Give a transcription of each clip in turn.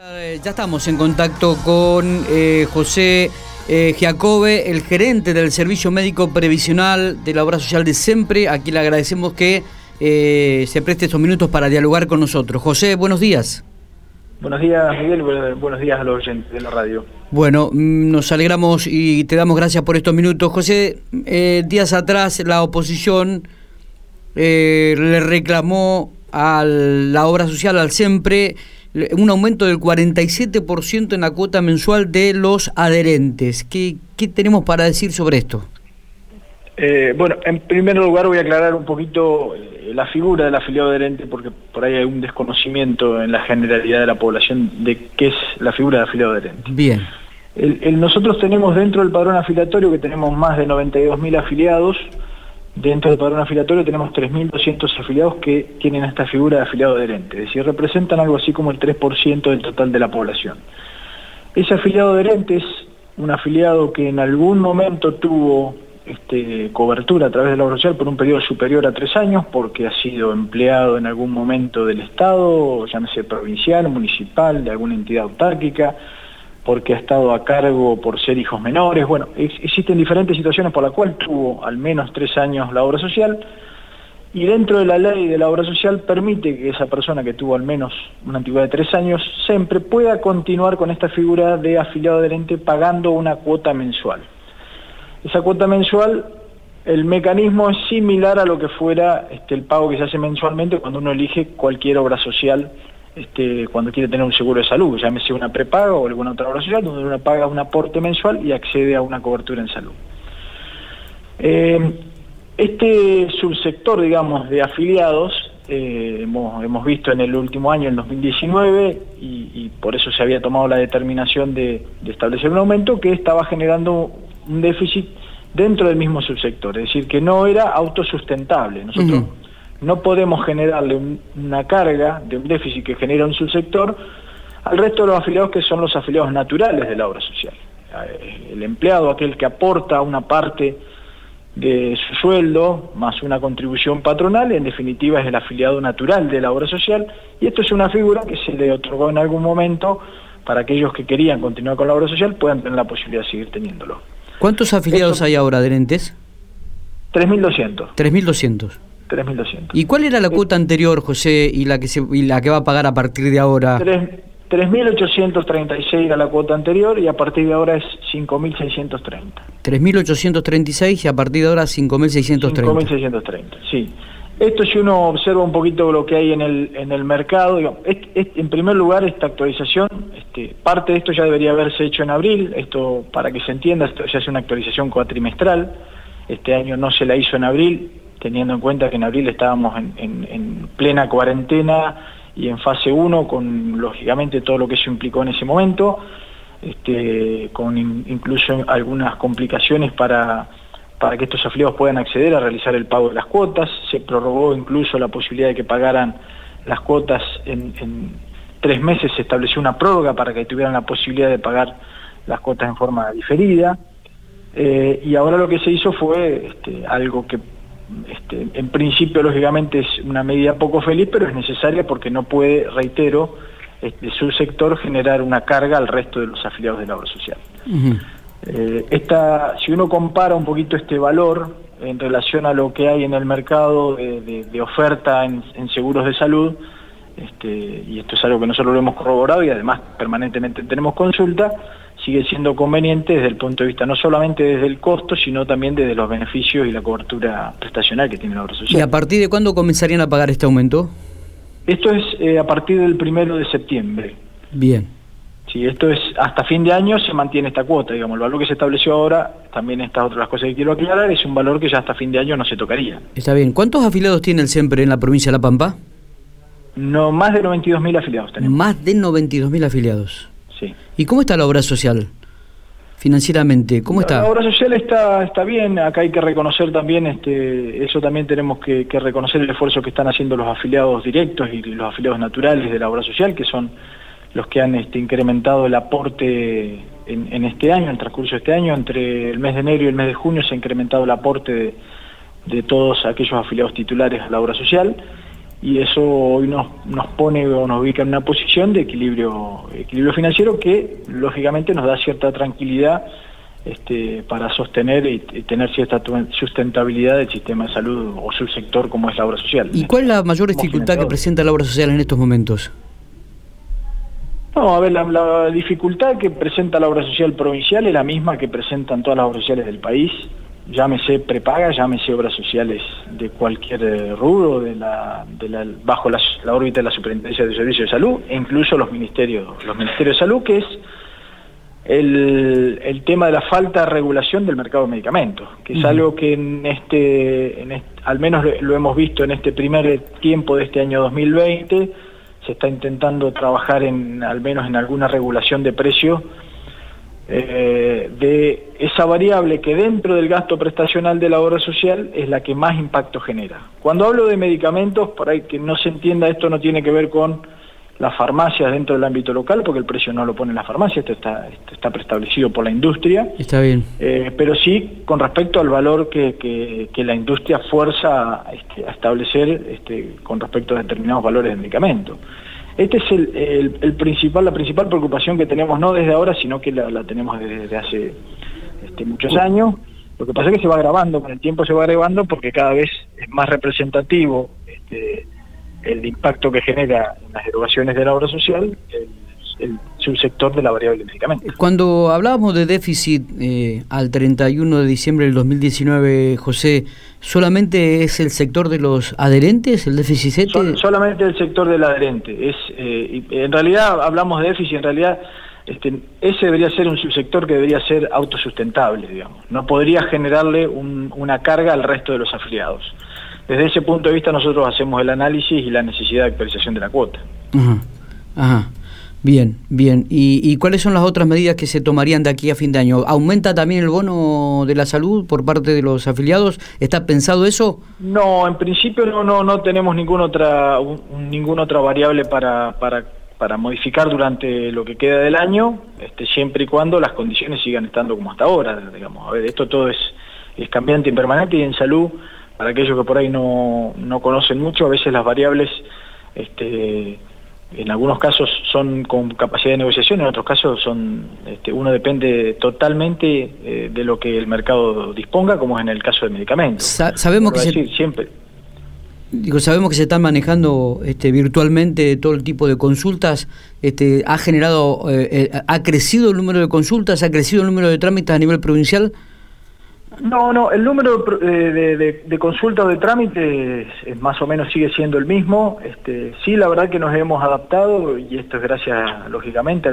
Eh, Ya estamos en contacto con eh, José eh, Giacobbe, el gerente del Servicio Médico Previsional de la Obra Social de Siempre. Aquí le agradecemos que eh, se preste estos minutos para dialogar con nosotros. José, buenos días. Buenos días, Miguel. Bu- Buenos días a los oyentes de la radio. Bueno, mm, nos alegramos y te damos gracias por estos minutos. José, días atrás la oposición le reclamó a la obra social, al siempre, un aumento del 47% en la cuota mensual de los adherentes. ¿Qué, qué tenemos para decir sobre esto? Eh, bueno, en primer lugar voy a aclarar un poquito eh, la figura del afiliado adherente porque por ahí hay un desconocimiento en la generalidad de la población de qué es la figura de afiliado adherente. Bien, El- el- nosotros tenemos dentro del padrón afiliatorio que tenemos más de 92.000 afiliados. Dentro del padrón afiliatorio tenemos 3.200 afiliados que tienen esta figura de afiliado adherente, es decir, representan algo así como el 3% del total de la población. Ese afiliado adherente es un afiliado que en algún momento tuvo este, cobertura a través de la obra social por un periodo superior a tres años, porque ha sido empleado en algún momento del Estado, llámese provincial, municipal, de alguna entidad autárquica, porque ha estado a cargo por ser hijos menores. Bueno, ex- existen diferentes situaciones por las cuales tuvo al menos tres años la obra social y dentro de la ley de la obra social permite que esa persona que tuvo al menos una antigüedad de tres años siempre pueda continuar con esta figura de afiliado adherente pagando una cuota mensual. Esa cuota mensual, el mecanismo es similar a lo que fuera este, el pago que se hace mensualmente cuando uno elige cualquier obra social este, cuando quiere tener un seguro de salud, llámese una prepaga o alguna otra obra social, donde uno paga un aporte mensual y accede a una cobertura en salud. Eh, este subsector, digamos, de afiliados, eh, hemos, visto en el último año, en 2019, y, por eso se había tomado la determinación de, establecer un aumento, que estaba generando un déficit dentro del mismo subsector, es decir, que no era autosustentable. No podemos generarle un- una carga de un déficit que genera un subsector al resto de los afiliados que son los afiliados naturales de la obra social. Eh, El empleado, aquel que aporta una parte de su sueldo más una contribución patronal, en definitiva es el afiliado natural de la obra social, y esto es una figura que se le otorgó en algún momento para aquellos que querían continuar con la obra social puedan tener la posibilidad de seguir teniéndolo. ¿cuántos afiliados hay ahora adherentes? 3.200. 3.200. 3.200. ¿Y cuál era la cuota anterior, José, y la que se, y la que va a pagar a partir de ahora? Tres- 3.836 era la cuota anterior y a partir de ahora es 5.630. 3.836 y a partir de ahora 5.630. 5.630, sí. Esto si uno observa un poquito lo que hay en el, en el mercado, digamos, es- es- en primer lugar esta actualización, este, parte de esto ya debería haberse hecho en abril, esto para que se entienda, esto ya es una actualización cuatrimestral, este año no se la hizo en abril, teniendo en cuenta que en abril estábamos en, en- en plena cuarentena y en fase 1 con lógicamente todo lo que eso implicó en ese momento, este, con in- incluso algunas complicaciones para, para que estos afiliados puedan acceder a realizar el pago de las cuotas. Se prorrogó incluso la posibilidad de que pagaran las cuotas en, en tres meses, se estableció una prórroga para que tuvieran la posibilidad de pagar las cuotas en forma diferida. Eh, y ahora lo que se hizo fue este, algo que este, en principio lógicamente es una medida poco feliz, pero es necesaria porque no puede, reitero, este, su sector generar una carga al resto de los afiliados de la obra social. Eh, esta, si uno compara un poquito este valor en relación a lo que hay en el mercado de, de- de oferta en, en seguros de salud, este, y esto es algo que nosotros lo hemos corroborado y además permanentemente tenemos consulta, sigue siendo conveniente desde el punto de vista no solamente desde el costo, sino también desde los beneficios y la cobertura prestacional que tiene la obra ¿Y social. a partir de cuándo comenzarían a pagar este aumento? Esto es eh, a partir del primero de septiembre. Bien. Sí, esto es hasta fin de año se mantiene esta cuota, digamos, el valor que se estableció ahora, también estas otras cosas que quiero aclarar, es un valor que ya hasta fin de año no se tocaría. Está bien. ¿Cuántos afiliados tiene el SEMPRE en la provincia de La Pampa? No más de 92.000 afiliados tenemos. Más de 92.000 afiliados. Sí. ¿Y cómo está la obra social? Financieramente, ¿cómo está? La obra social está, está bien, acá hay que reconocer también, este, eso también tenemos que, que reconocer el esfuerzo que están haciendo los afiliados directos y los afiliados naturales de la obra social, que son los que han este, incrementado el aporte en, en este año, en el transcurso de este año, entre el mes de enero y el mes de junio se ha incrementado el aporte de, de todos aquellos afiliados titulares a la obra social. Y eso hoy nos, nos pone o nos ubica en una posición de equilibrio, equilibrio financiero que lógicamente nos da cierta tranquilidad este, para sostener y, tener cierta sustentabilidad del sistema de salud o su sector como es la obra social. ¿Y cuál es la mayor dificultad que presenta la obra social en estos momentos? No, a ver, la, dificultad que presenta la obra social provincial es la misma que presentan todas las obras sociales del país, llámese prepaga, llámese obras sociales de cualquier eh, rubro, de la, de la, bajo la, órbita de la Superintendencia de Servicios de Salud, e incluso los ministerios, los ministerios de salud, que es el, el, tema de la falta de regulación del mercado de medicamentos, que es algo que en este, en al menos lo hemos visto en este primer tiempo de este año 2020, se está intentando trabajar en al menos en alguna regulación de precios eh, de esa variable que dentro del gasto prestacional de la obra social es la que más impacto genera. Cuando hablo de medicamentos, por ahí que no se entienda, esto no tiene que ver con las farmacias dentro del ámbito local, porque el precio no lo pone la farmacia, esto está, está preestablecido por la industria. Está bien. Eh, pero sí con respecto al valor que, que, la industria fuerza este, a establecer este, con respecto a determinados valores de medicamentos. Este es el, el, principal, la principal preocupación que tenemos, no desde ahora, sino que la, tenemos desde, hace este, muchos años. Lo que pasa es que se va agravando, con el tiempo se va agravando porque cada vez es más representativo este, el impacto que genera en las erogaciones de la obra social el, subsector de la variable de medicamentos. Cuando hablábamos de déficit eh, al 31 de diciembre del 2019, José, ¿solamente es el sector de los adherentes, el déficit solamente el sector del adherente. Es, eh, en realidad hablamos de déficit, en realidad este, ese debería ser un subsector que debería ser autosustentable, digamos. No podría generarle una carga al resto de los afiliados. Desde ese punto de vista nosotros hacemos el análisis y la necesidad de actualización de la cuota. Ajá, ajá. Bien, bien. ¿Y, cuáles son las otras medidas que se tomarían de aquí a fin de año? ¿Aumenta también el bono de la salud por parte de los afiliados? ¿Está pensado eso? No, en principio no no no tenemos ninguna otra ninguna otra variable para, para para modificar durante lo que queda del año, este, siempre y cuando las condiciones sigan estando como hasta ahora, digamos. A ver, esto todo es, es cambiante y permanente y en salud para aquellos que por ahí no, no conocen mucho, a veces las variables, este, en algunos casos son con capacidad de negociación, en otros casos son, este, uno depende totalmente eh, de lo que el mercado disponga, como es en el caso de medicamentos. sabemos que se... siempre. Digo, sabemos que se están manejando este, virtualmente todo el tipo de consultas. Este, ¿Ha generado, eh, eh, ha crecido el número de consultas, ha crecido el número de trámites a nivel provincial? No, no, el número de, de, de consultas de trámites más o menos sigue siendo el mismo. Este, sí, la verdad que nos hemos adaptado y esto es gracias, lógicamente,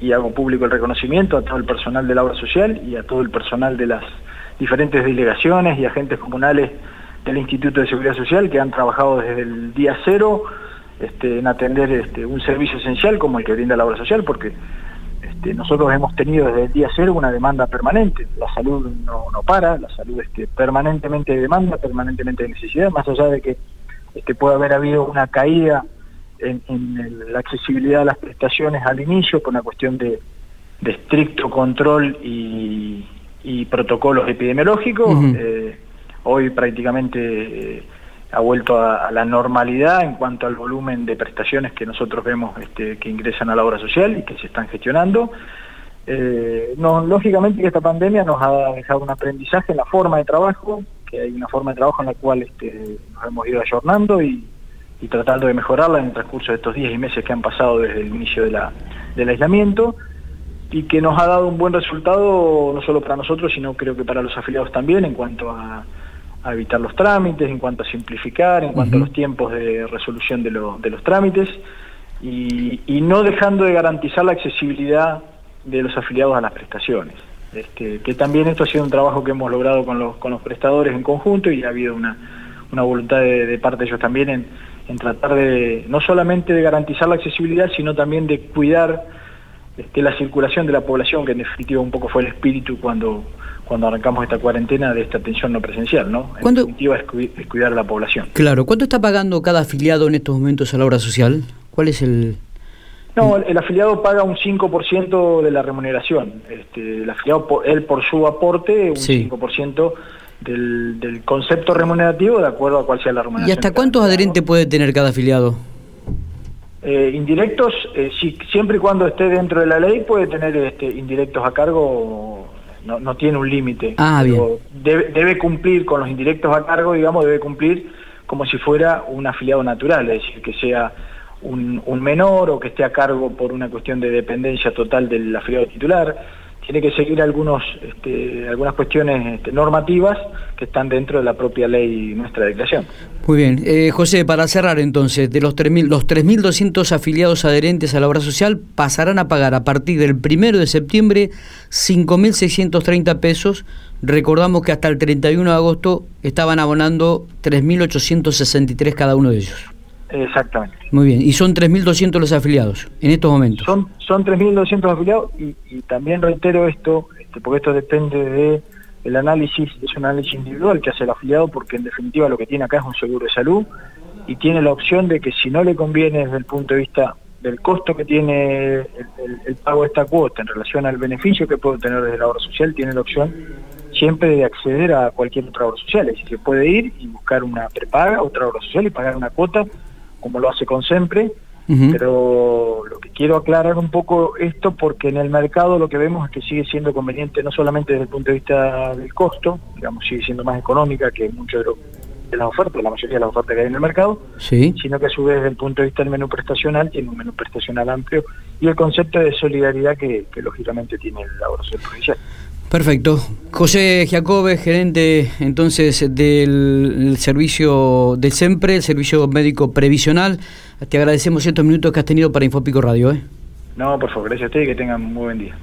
y, hago público el reconocimiento a todo el personal de la obra social y a todo el personal de las diferentes delegaciones y agentes comunales del Instituto de Seguridad Social que han trabajado desde el día cero este, en atender este, un servicio esencial como el que brinda la obra social, porque este, nosotros hemos tenido desde el día cero una demanda permanente. La salud no, no para, la salud este, permanentemente de demanda, permanentemente de necesidad, más allá de que este, puede haber habido una caída en, la accesibilidad a las prestaciones al inicio por una cuestión de, estricto control y, protocolos epidemiológicos. Eh, hoy prácticamente... Eh, ha vuelto a, la normalidad en cuanto al volumen de prestaciones que nosotros vemos este, que ingresan a la obra social y que se están gestionando. Eh, lógicamente que esta pandemia nos ha dejado un aprendizaje en la forma de trabajo, que hay una forma de trabajo en la cual este, nos hemos ido ayornando y, tratando de mejorarla en el transcurso de estos días y meses que han pasado desde el inicio de la, del aislamiento y que nos ha dado un buen resultado no solo para nosotros, sino creo que para los afiliados también en cuanto a a evitar los trámites, en cuanto a simplificar, en cuanto a los tiempos de resolución de, de los trámites y, no dejando de garantizar la accesibilidad de los afiliados a las prestaciones. Este, que también esto ha sido un trabajo que hemos logrado con los, con los prestadores en conjunto y ha habido una, una voluntad de, parte de ellos también en, en, tratar de no solamente de garantizar la accesibilidad, sino también de cuidar este, la circulación de la población, que en definitiva un poco fue el espíritu cuando cuando arrancamos esta cuarentena de esta atención no presencial, ¿no? En definitiva es, cuidar a la población. Claro, ¿cuánto está pagando cada afiliado en estos momentos a la obra social? ¿Cuál es el...? No, el, afiliado paga un 5% de la remuneración. Este, el afiliado, él por su aporte, un 5%, del, concepto remunerativo de acuerdo a cuál sea la remuneración. ¿Y hasta cuántos adherentes puede tener cada afiliado? Eh, indirectos, eh, siempre y cuando esté dentro de la ley puede tener este, indirectos a cargo, no, no tiene un límite. Ah, debe cumplir con los indirectos a cargo, digamos, debe cumplir como si fuera un afiliado natural, es decir, que sea un, un menor o que esté a cargo por una cuestión de dependencia total del afiliado titular tiene que seguir algunos, este, algunas cuestiones este, normativas que están dentro de la propia ley nuestra de creación. Muy bien. Eh, José, para cerrar entonces, de los 3.000, los 3.200 afiliados adherentes a la obra social pasarán a pagar a partir del 1 de septiembre 5.630 pesos. Recordamos que hasta el 31 de agosto estaban abonando 3.863 cada uno de ellos. Exactamente. Muy bien, y son 3.200 los afiliados en estos momentos. Son, son 3.200 afiliados y, también reitero esto, este, porque esto depende de el análisis, es un análisis individual que hace el afiliado porque en definitiva lo que tiene acá es un seguro de salud y tiene la opción de que si no le conviene desde el punto de vista del costo que tiene el, pago de esta cuota en relación al beneficio que puede tener desde la obra social, tiene la opción siempre de acceder a cualquier otra obra social, es decir, puede ir y buscar una prepaga, otra obra social y pagar una cuota como lo hace con Sempre, pero lo que quiero aclarar un poco esto porque en el mercado lo que vemos es que sigue siendo conveniente no solamente desde el punto de vista del costo, digamos, sigue siendo más económica que muchos de, las ofertas, la mayoría de las ofertas que hay en el mercado, sino que a su vez desde el punto de vista del menú prestacional tiene un menú prestacional amplio y el concepto de solidaridad que, lógicamente tiene la obra provincial. Perfecto. José Giacobbe, gerente entonces del servicio del SEMPRE, el servicio médico previsional. Te agradecemos estos minutos que has tenido para Infopico Radio. ¿eh? No, por favor, gracias a usted y que tengan un muy buen día.